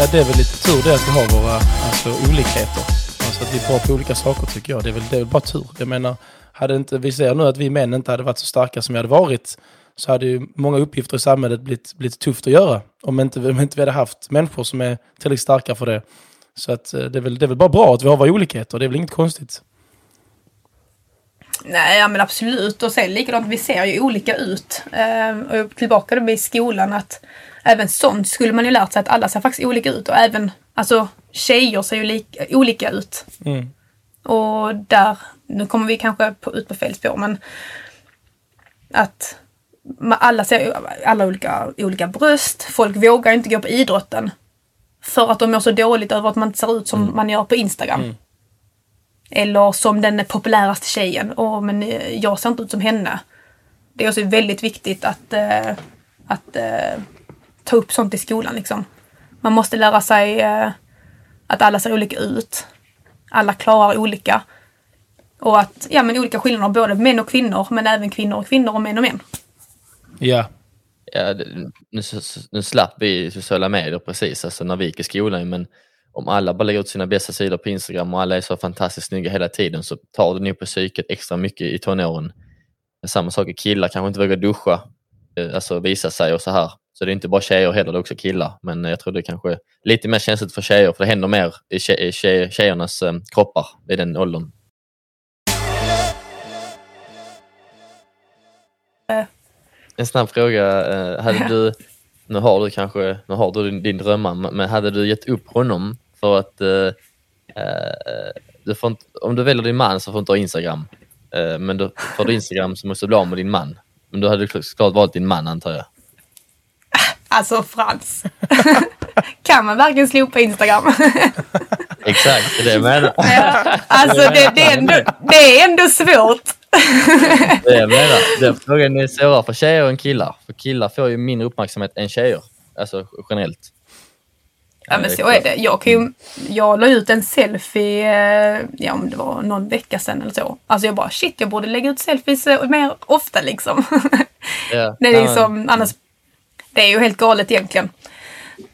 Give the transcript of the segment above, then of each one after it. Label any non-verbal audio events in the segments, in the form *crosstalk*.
Ja, det är väl lite tur det att vi har våra alltså, olikheter. Alltså att vi är bra på olika saker tycker jag. Det är väl, det är väl bara tur. Jag menar, hade inte, vi ser nu att vi män inte hade varit så starka som vi hade varit så hade ju många uppgifter i samhället blivit, blivit tufft att göra. Om inte, om inte vi hade haft människor som är tillräckligt starka för det. Så att, eh, det, är väl, det är väl bara bra att vi har våra olikheter. Det är väl inget konstigt. Nej, ja, men absolut. Och sen likadant, vi ser ju olika ut. Eh, och tillbaka då i skolan att även sånt skulle man ju lärt sig att alla ser faktiskt olika ut. Och även alltså, tjejer ser ju lika, olika ut. Mm. Och där, nu kommer vi kanske på, ut på fel spår, men att alla ser alla olika, olika bröst. Folk vågar inte gå på idrotten. För att de mår så dåligt över att man inte ser ut som mm. man gör på Instagram. Mm. Eller som den populäraste tjejen. Åh, men eh, jag ser inte ut som henne. Det är också väldigt viktigt att, äh, att äh, ta upp sånt i skolan. Liksom. Man måste lära sig äh, att alla ser olika ut. Alla klarar olika. Och att, ja men olika skillnader, både män och kvinnor, men även kvinnor och kvinnor och män och män. Ja. ja nu, nu slapp vi sociala medier precis, alltså när vi gick i skolan, men om alla bara lägger ut sina bästa sidor på Instagram och alla är så fantastiskt snygga hela tiden så tar det nog på psyket extra mycket i tonåren. Samma sak är killar kanske inte vågar duscha, eh, alltså visa sig och så här. Så det är inte bara tjejer heller, det är också killar. Men jag tror det är kanske lite mer känsligt för tjejer för det händer mer i tje tje tjejernas um, kroppar i den åldern. En snabb fråga. Uh, hade du, nu har du kanske nu har du din, din drömman, men hade du gett upp honom för att uh, du får inte, om du väljer din man så får du inte ha Instagram. men då, får du Instagram så måste du bli av med din man. Men du hade såklart valt din man antar jag. Alltså Frans. *laughs* kan man verkligen slopa Instagram? *laughs* Exakt, det är det jag menar. Ja, alltså det, det, är ändå, det är ändå svårt. *laughs* det jag menar. Den frågan är svårare för tjejer än killar. För killar får ju mindre uppmärksamhet än tjejer. Alltså generellt. Ja men så är det. Jag, kan ju, jag la ut en selfie, eh, ja om det var någon vecka sedan eller så. Alltså jag bara shit jag borde lägga ut selfies eh, mer ofta liksom. Ja. det är liksom, annars det är ju helt galet egentligen.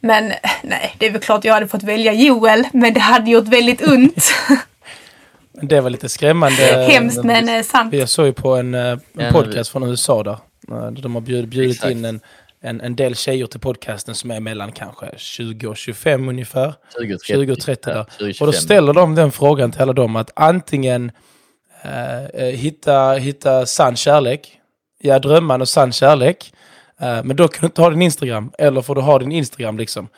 Men nej, det är väl klart jag hade fått välja Joel, men det hade gjort väldigt ont. *laughs* det var lite skrämmande. Hemskt men eh, sant. Jag såg ju på en, eh, en podcast från USA där. De har bjudit, bjudit in en, en, en del tjejer till podcasten som är mellan kanske 20 och 25 ungefär. 20 och 30. 20 och 30 där. 20, och då ställer de den frågan till alla dem att antingen uh, hitta, hitta sann kärlek, ja drömman och sann kärlek, Eh, Eh, men då kan du inte ha din Instagram, eller får du ha din Instagram liksom.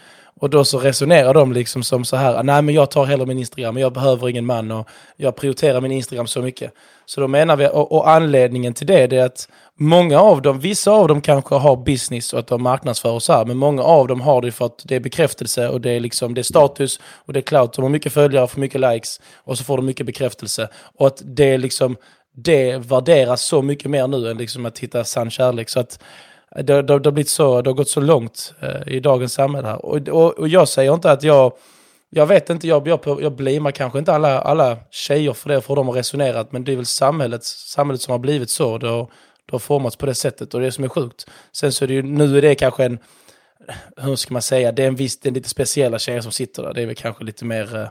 Och då så resonerar de liksom som så här, nej men jag tar hellre min Instagram, jag behöver ingen man och jag prioriterar min Instagram så mycket. Så då menar vi, och, och anledningen till det är att många av dem, vissa av dem kanske har business och att de marknadsför och så här, men många av dem har det för att det är bekräftelse och det är liksom, det är status och det är clout. De har mycket följare, får mycket likes och så får de mycket bekräftelse. Och att det är liksom, det värderas så mycket mer nu än liksom att hitta sann kärlek. Så att det, det, det, har blivit så, det har gått så långt eh, i dagens samhälle här. Och, och, och, jag säger inte att jag, jag vet inte, jag, jag, jag blimar kanske inte alla, alla tjejer för det, för de har resonerat, men det är väl samhället, samhället som har blivit så. Det har, det har formats på det sättet och det är som är sjukt. Sen så är det ju, nu är det kanske en, hur ska man säga, det är en viss, det är lite speciella tjejer som sitter där. Det är väl kanske lite mer eh,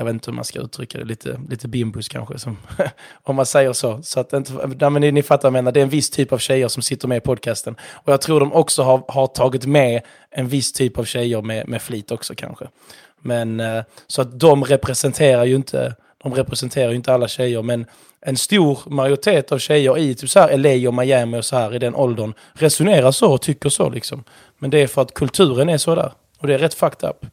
jag vet inte hur man ska uttrycka det, lite, lite bimbus kanske, som, *laughs* om man säger så. så att inte, nej, men ni, ni fattar vad jag menar, det är en viss typ av tjejer som sitter med i podcasten. Och jag tror de också har, har tagit med en viss typ av tjejer med, med flit också kanske. Men eh, så att de representerar ju inte, de representerar ju inte alla tjejer, men en stor majoritet av tjejer i typ så här LA och Miami och så här i den åldern resonerar så och tycker så liksom. Men det är för att kulturen är så där. Och det är rätt fucked up.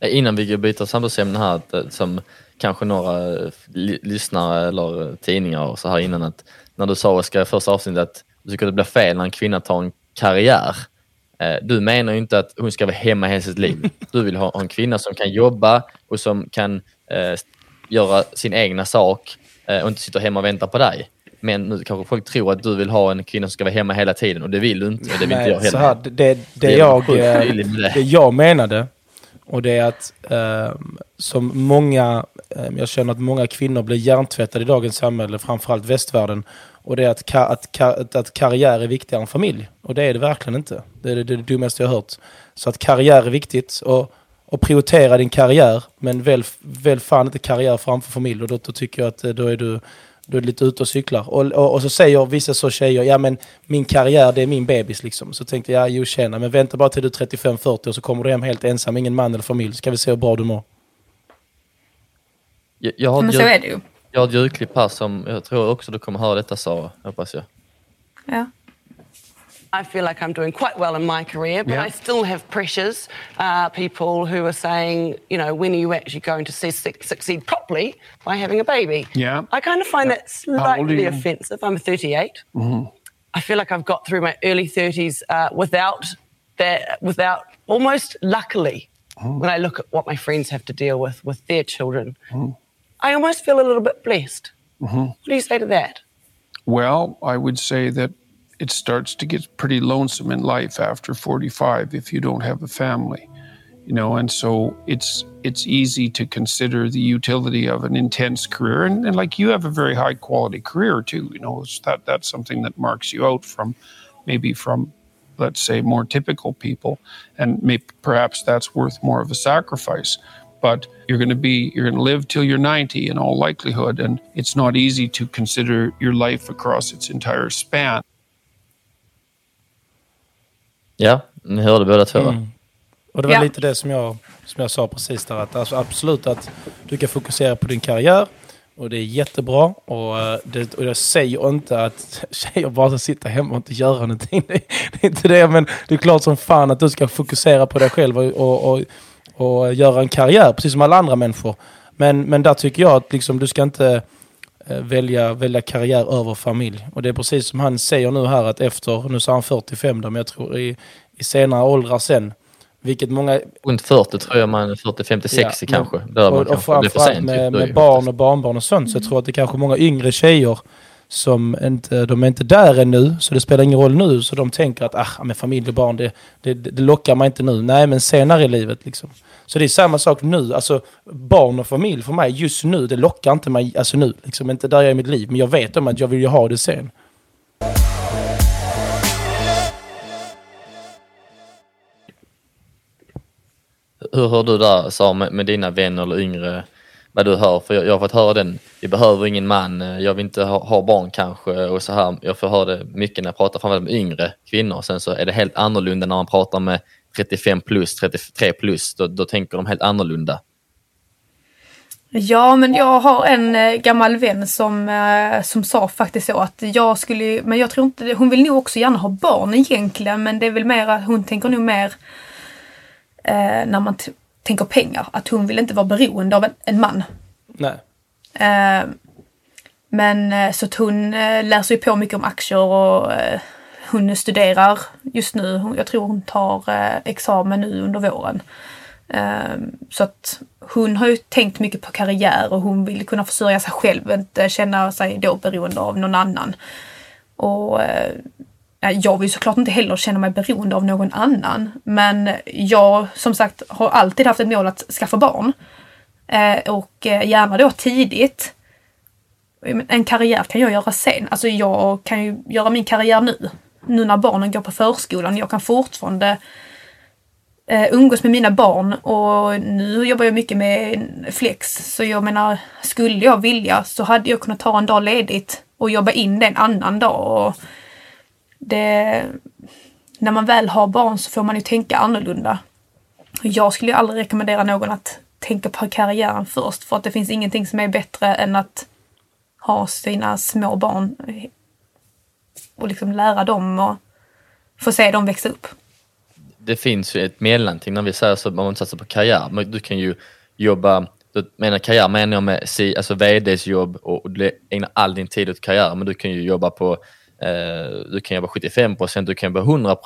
Innan vi byter samtalsämne här, att, eh, som kanske några eh, lyssnare eller tidningar och så här innan att när du sa Oskar i första avsnittet att du tycker att det blir fel när en kvinna tar en karriär. Du menar ju inte att hon ska vara hemma hela sitt liv. *laughs* Du vill ha en kvinna som kan jobba och som kan eh, göra sin egna sak eh, och inte sitta hemma och vänta på dig. Men nu kanske folk tror att du vill ha en kvinna som ska vara hemma hela tiden och det vill du inte. Det vill Nej, inte jag heller. Så här, det, det, det, jag, det jag menade och det är att eh, som många, eh, jag känner att många kvinnor blir hjärntvättade i dagens samhälle, framförallt västvärlden. Och det är att, att, att, att karriär är viktigare än familj. Och det är det verkligen inte. Det är det, det, det dummaste jag har hört. Så att karriär är viktigt. Och, och prioritera din karriär, men välj väl fan inte karriär framför familj. Och då, då tycker jag att eh, då är du då är du lite ute och cyklar. Och, och, och, så säger vissa så tjejer, ja men min karriär det är min bebis liksom. Så tänkte jag, ja jo tjena, men vänta bara till du är 35-40 och så kommer du hem helt ensam, ingen man eller familj. Så ska vi se hur bra du mår. Jag, jag har men så är det ju. Jag har ett ljudklipp här som jag tror också du kommer höra detta Sara, hoppas jag. Ja. I feel like I'm doing quite well in my career, but yeah. I still have pressures. Uh, people who are saying, you know, when are you actually going to succeed properly by having a baby? Yeah. I kind of find yeah. that slightly offensive. I'm 38. Mm-hmm. I feel like I've got through my early 30s uh, without that, without almost luckily. Mm. When I look at what my friends have to deal with with their children, mm. I almost feel a little bit blessed. Mm-hmm. What do you say to that? Well, I would say that it starts to get pretty lonesome in life after 45 if you don't have a family you know and so it's it's easy to consider the utility of an intense career and, and like you have a very high quality career too you know that that's something that marks you out from maybe from let's say more typical people and maybe perhaps that's worth more of a sacrifice but you're going to be you're going to live till you're 90 in all likelihood and it's not easy to consider your life across its entire span Ja, ni hörde båda två mm. Och det var ja. lite det som jag, som jag sa precis där. Att alltså absolut att du kan fokusera på din karriär. Och det är jättebra. Och, eh, det, och jag säger inte att *laughs* tjejer bara ska sitta hemma och inte göra någonting. Det, det är inte det. Men det är klart som fan att du ska fokusera på dig själv och, och, och, och göra en karriär. Precis som alla andra människor. Men, men där tycker jag att liksom, du ska inte välja, välja karriär över familj. Och det är precis som han säger nu här att efter, nu sa han 45 då, men jag tror i, i senare åldrar sen, vilket många... Runt 40 tror jag man, 40, 50, 60 ja, kanske. Där och, och framförallt med, med barn och barnbarn och sånt, så jag tror att det är kanske många yngre tjejer som inte, de är inte där ännu, så det spelar ingen roll nu. Så de tänker att ah, med familj och barn, det, det, det lockar man inte nu. Nej, men senare i livet liksom. Så det är samma sak nu. Alltså barn och familj för mig just nu, det lockar inte mig alltså nu. Liksom inte där jag är i mitt liv. Men jag vet om att jag vill ju ha det sen. Hur hör du där, med, med dina vänner eller yngre vad du hör, för jag, jag har fått höra den, vi behöver ingen man, eh, jag vill inte ha, ha barn kanske och så här. Jag får höra det mycket när jag pratar framförallt med yngre kvinnor. Sen så är det helt annorlunda när man pratar med 35 plus, 33 plus, då, då tänker de helt annorlunda. Ja, men jag har en eh, gammal vän som, eh, som sa faktiskt så att jag skulle, men jag tror inte, hon vill nog också gärna ha barn egentligen, men det är väl mer att hon tänker nog mer eh, när man tänker pengar, att hon vill inte vara beroende av en, en man. Nej. Eh, men eh, så att hon eh, läser ju på mycket om aktier och hon studerar just nu. Jag tror hon tar examen nu under våren. Så att hon har ju tänkt mycket på karriär och hon vill kunna försörja sig själv, inte känna sig då beroende av någon annan. Och Eh, jag vill såklart inte heller känna mig beroende av någon annan. Men jag som sagt har alltid haft ett mål att skaffa barn. Eh, och eh, gärna då tidigt. En karriär kan jag göra sen. Alltså jag kan ju göra min karriär nu. Nu när barnen går på förskolan. Jag kan fortfarande eh, umgås med mina barn och nu jobbar jag mycket med flex. Så jag menar, skulle jag vilja så hade jag kunnat ta en dag ledigt och jobba in det en annan dag. Och det, när man väl har barn så får man ju tänka annorlunda. Jag skulle ju aldrig rekommendera någon att tänka på karriären först för att det finns ingenting som är bättre än att ha sina små barn och liksom lära dem och få se dem växa upp. Det finns ju ett mellanting när vi säger så, man satsar på karriär, men du kan ju jobba du menar karriär menar jag med alltså VDs jobb och du ägnar all din tid åt karriär, men du kan ju jobba på du kan jobba 75 procent, du kan jobba 100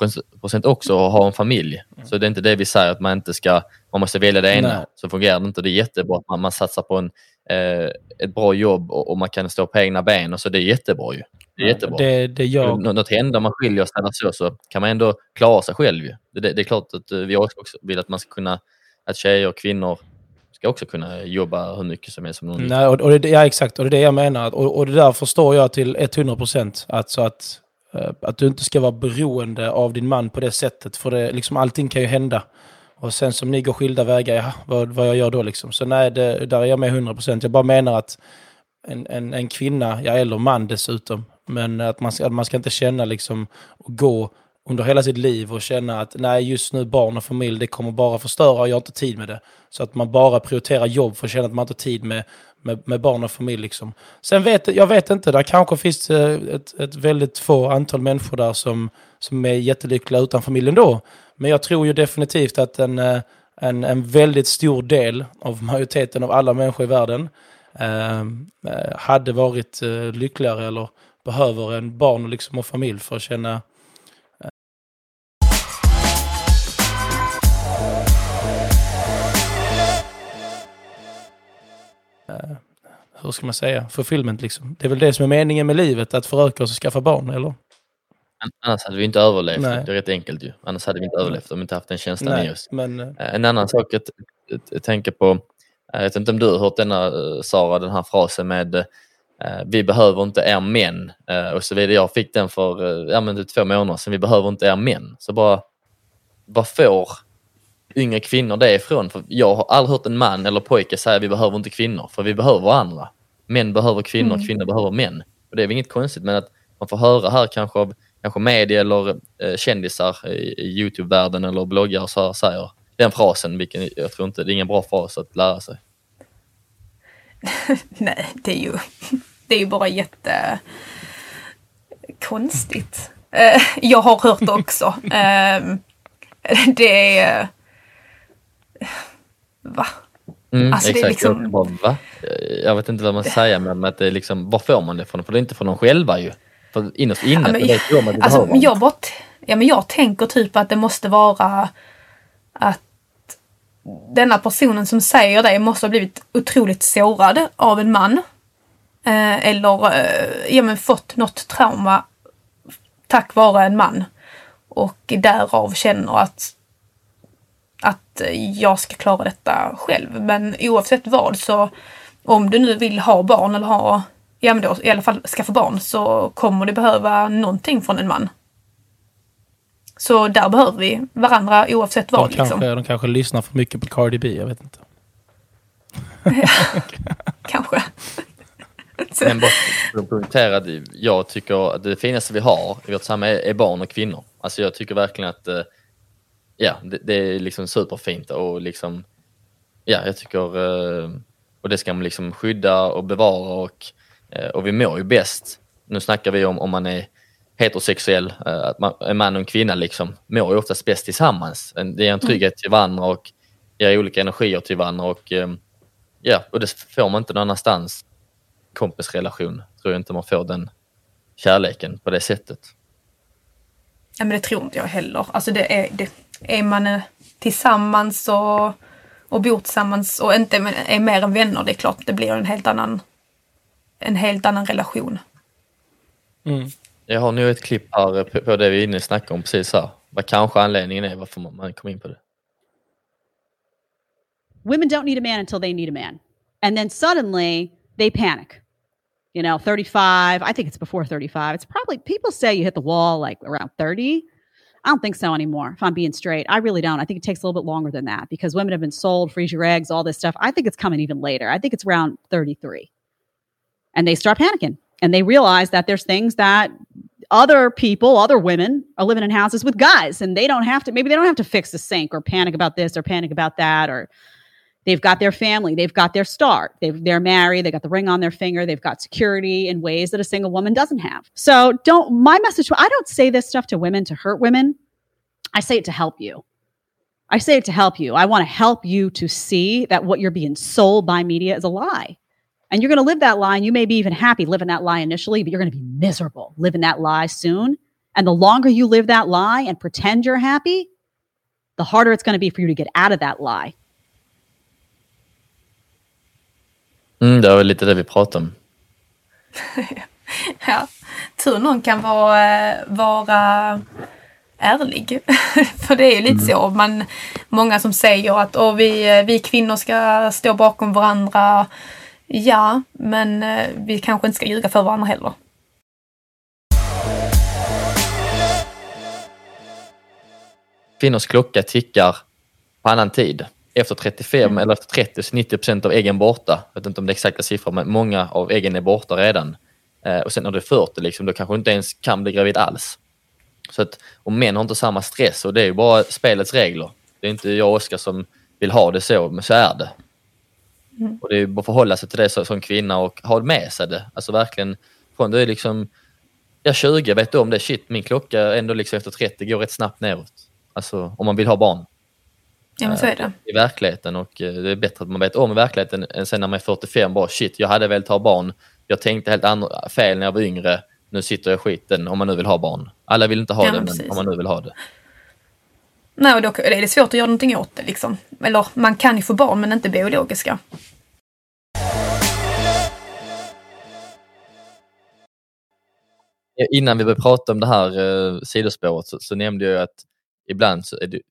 procent också och ha en familj. Mm. Så det är inte det vi säger att man inte ska, man måste välja det ena. Nej. Så fungerar det inte. Det är jättebra att man, man satsar på en, eh, ett bra jobb och, och, man kan stå på egna ben. Och så det är jättebra ju. Det är jättebra. Det, det gör... Något händer, man skiljer sig så, så kan man ändå klara sig själv. Ju. Det, det, det är klart att eh, vi också vill att man ska kunna, att tjejer och kvinnor ska också kunna jobba hur mycket som helst som någon Nej, och, och det, Ja, exakt. Och det är det jag menar. Och, och det där förstår jag till 100 procent. Alltså att, uh, att du inte ska vara beroende av din man på det sättet. För det, liksom, allting kan ju hända. Och sen som ni går skilda vägar, ja, vad, vad jag gör då liksom. Så nej, det, där är jag med 100 procent. Jag bara menar att en, en, en kvinna, ja, eller man dessutom, men att man ska, man ska inte känna liksom och gå under hela sitt liv och känna att nej, just nu barn och familj, det kommer bara förstöra och jag har inte tid med det. Så att man bara prioriterar jobb för att känna att man inte har tid med, med, med barn och familj. Liksom. Sen vet jag vet inte, där kanske finns eh, ett, ett väldigt få antal människor där som, som är jättelyckliga utan familj ändå. Men jag tror ju definitivt att en, eh, en, en väldigt stor del av majoriteten av alla människor i världen eh, eh hade varit lyckligare eller behöver en barn liksom, och familj för att känna hur ska man säga, fulfillment liksom. Det är väl det som är meningen med livet, att föröka oss och skaffa barn, eller? Annars hade vi inte överlevt. Nej. Det är rätt enkelt ju. Annars hade vi inte överlevt om vi inte haft den känslan Nej, i oss. Men... Eh, en annan sak att, att, att tänka på, jag vet inte om du har hört denna, eh, Sara, den här frasen med vi behöver inte er män och så vidare. Jag fick den för ja, men två månader sedan. Vi behöver inte er män. Så bara, vad får yngre kvinnor det ifrån? För jag har aldrig hört en man eller pojke säga vi behöver inte kvinnor, för vi behöver varandra. Män behöver kvinnor, mm. kvinnor behöver män. Och det är väl inget konstigt, men att man får höra här kanske av kanske media eller eh, kändisar i, i Youtube-världen eller bloggare så säger den frasen, vilken jag tror inte, det är ingen bra fras att lära sig. *laughs* Nej, det är ju, *laughs* det är ju bara jätte konstigt. Eh, jag har hört det också. *laughs* Eh, det är Va? Mm, alltså exakt, liksom... jag, bara, va? jag vet inte vad man säger men att det är liksom, var får man det från? För det är inte från dem själva ju. För innerst inne ja, men, vet de att det alltså, men jag, bara, ja, men jag tänker typ att det måste vara att denna personen som säger det måste ha blivit otroligt sårad av en man. Eh, eller eh, ja, men fått något trauma tack vare en man. Och därav känner att att jag ska klara detta själv. Men oavsett vad så om du nu vill ha barn eller ha, ja men då i alla fall skaffa barn så kommer du behöva någonting från en man. Så där behöver vi varandra oavsett vad. De kanske, liksom. de kanske lyssnar för mycket på Cardi B, jag vet inte. kanske. *laughs* Men bara för att poängtera, jag tycker att det finaste vi har i vårt samhälle är barn och kvinnor. Alltså jag tycker verkligen att eh, ja, det, det, är liksom superfint och liksom, ja, jag tycker, eh, och det ska man liksom skydda och bevara och, eh, och vi mår ju bäst. Nu snackar vi om om man är heterosexuell, eh, att man, en man och en kvinna liksom mår ju oftast bäst tillsammans. Det ger en trygghet till varandra och ger olika energier till varandra och eh, ja, och det får man inte någon annanstans. Kompisrelation tror jag inte man får den kärleken på det sättet. Ja, men det tror inte jag heller. Alltså det är, det, är man tillsammans och, och bor tillsammans och inte är mer än vänner, det är klart det blir en helt annan, en helt annan relation. Mm. Jag har nu ett klipp här på, det vi är inne och snackar om precis här. Vad kanske anledningen är varför man, man kom in på det. Women don't need a man until they need a man. And then suddenly they panic. You know, 35, I think it's before 35. It's probably, people say you hit the wall like around 30. I don't think so anymore, if I'm being straight. I really don't. I think it takes a little bit longer than that because women have been sold, freeze your eggs, all this stuff. I think it's coming even later. I think it's around 33. And they start panicking and they realize that there's things that other people, other women are living in houses with guys and they don't have to, maybe they don't have to fix the sink or panic about this or panic about that or they've got their family, they've got their start, they've, they're married, they got the ring on their finger, they've got security in ways that a single woman doesn't have. So don't, my message, I don't say this stuff to women to hurt women. I say it to help you. I say it to help you. I want to help you to see that what you're being sold by media is a lie. And you're going to live that lie, and you may be even happy living that lie initially, but you're going to be miserable living that lie soon. And the longer you live that lie and pretend you're happy, the harder it's going to be for you to get out of that lie Mm, det var lite det vi pratade om. *laughs* ja, tur någon kan vara, vara ärlig. *laughs* För det är ju lite så. Man, många som säger att Åh, vi, vi kvinnor ska stå bakom varandra. Ja, men eh, vi kanske inte ska ljuga för varandra heller. Kvinnors klocka tickar på annan tid. Efter 35 mm. eller efter 30 så är 90 procent av äggen borta. Jag vet inte om det är exakta siffror, men många av äggen är borta redan. Eh, och sen när du är 40, liksom, då kanske du inte ens kan bli gravid alls. Så att, och män har inte samma stress och det är ju bara spelets regler. Det är inte jag och Oskar som vill ha det så, men så är det. Mm. Och det är bara att förhålla sig till det som kvinna och ha med sig det. Alltså verkligen, från du är liksom, jag 20, vet du om det, shit min klocka ändå liksom efter 30 går rätt snabbt neråt. Alltså om man vill ha barn. Ja men så är det. I verkligheten och eh, det är bättre att man vet om i verkligheten än sen när man är 45 bara shit, jag hade velat ha barn. Jag tänkte helt andra, fel när jag var yngre. Nu sitter jag i skiten om man nu vill ha barn. Alla vill inte ha ja, det, men om man nu vill ha det. Nej, och då är det svårt att göra någonting åt det liksom. Eller man kan ju få barn men inte biologiska. Innan vi började prata om det här eh, sidospåret så, så nämnde jag att ibland så är det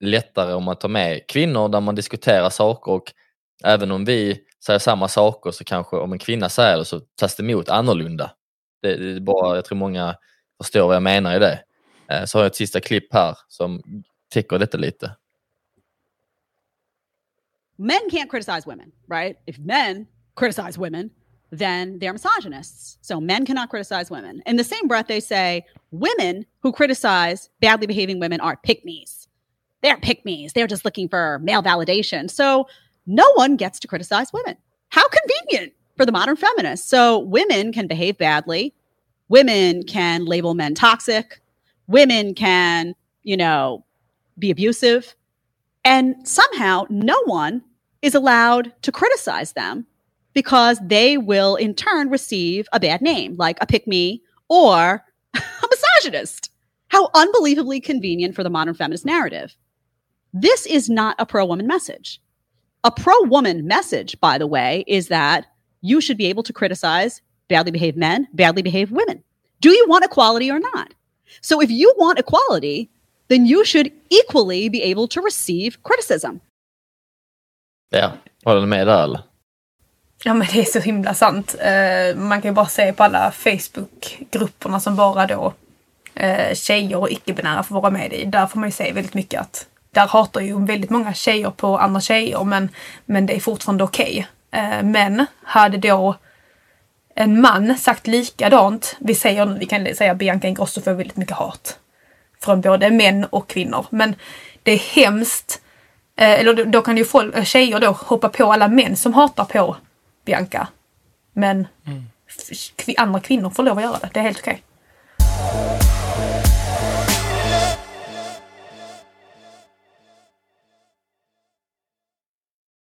lättare om man tar med kvinnor där man diskuterar saker och även om vi säger samma saker så kanske om en kvinna säger det så tas det emot annorlunda. Det, det är bara, jag tror många förstår vad jag menar i det. Eh, så har jag ett sista klipp här som täcker detta lite. Men can't criticize women, right? If men criticize women, then they're misogynists. So men cannot criticize women. In the same breath, they say women who criticize badly behaving women are pick me's. They're pick me's. They're just looking for male validation. So no one gets to criticize women. How convenient for the modern feminist. So women can behave badly. Women can label men toxic. Women can, you know, be abusive. And somehow no one is allowed to criticize them because they will in turn receive a bad name, like a pick me or *laughs* a misogynist. How unbelievably convenient for the modern feminist narrative. This is not a pro woman message. A pro woman message, by the way, is that you should be able to criticize badly behaved men, badly behaved women. Do you want equality or not? So if you want equality, then you should equally be able to receive criticism. Ja, håller du med där eller? Ja men det är så himla sant. Uh, man kan ju bara se på alla Facebook-grupperna som bara då uh, tjejer och icke-binära får vara med i. Där får man ju se väldigt mycket att där hatar ju väldigt många tjejer på andra tjejer men, men det är fortfarande okej. Okay. Uh, men hade då en man sagt likadant, vi säger nu, vi kan säga Bianca Ingrosso får väldigt mycket hat. Från både män och kvinnor. Men det är hemskt. eller då kan ju folk, tjejer då hoppa på alla män som hatar på Bianca. Men mm. andra kvinnor får lov att göra det. Det är helt okej.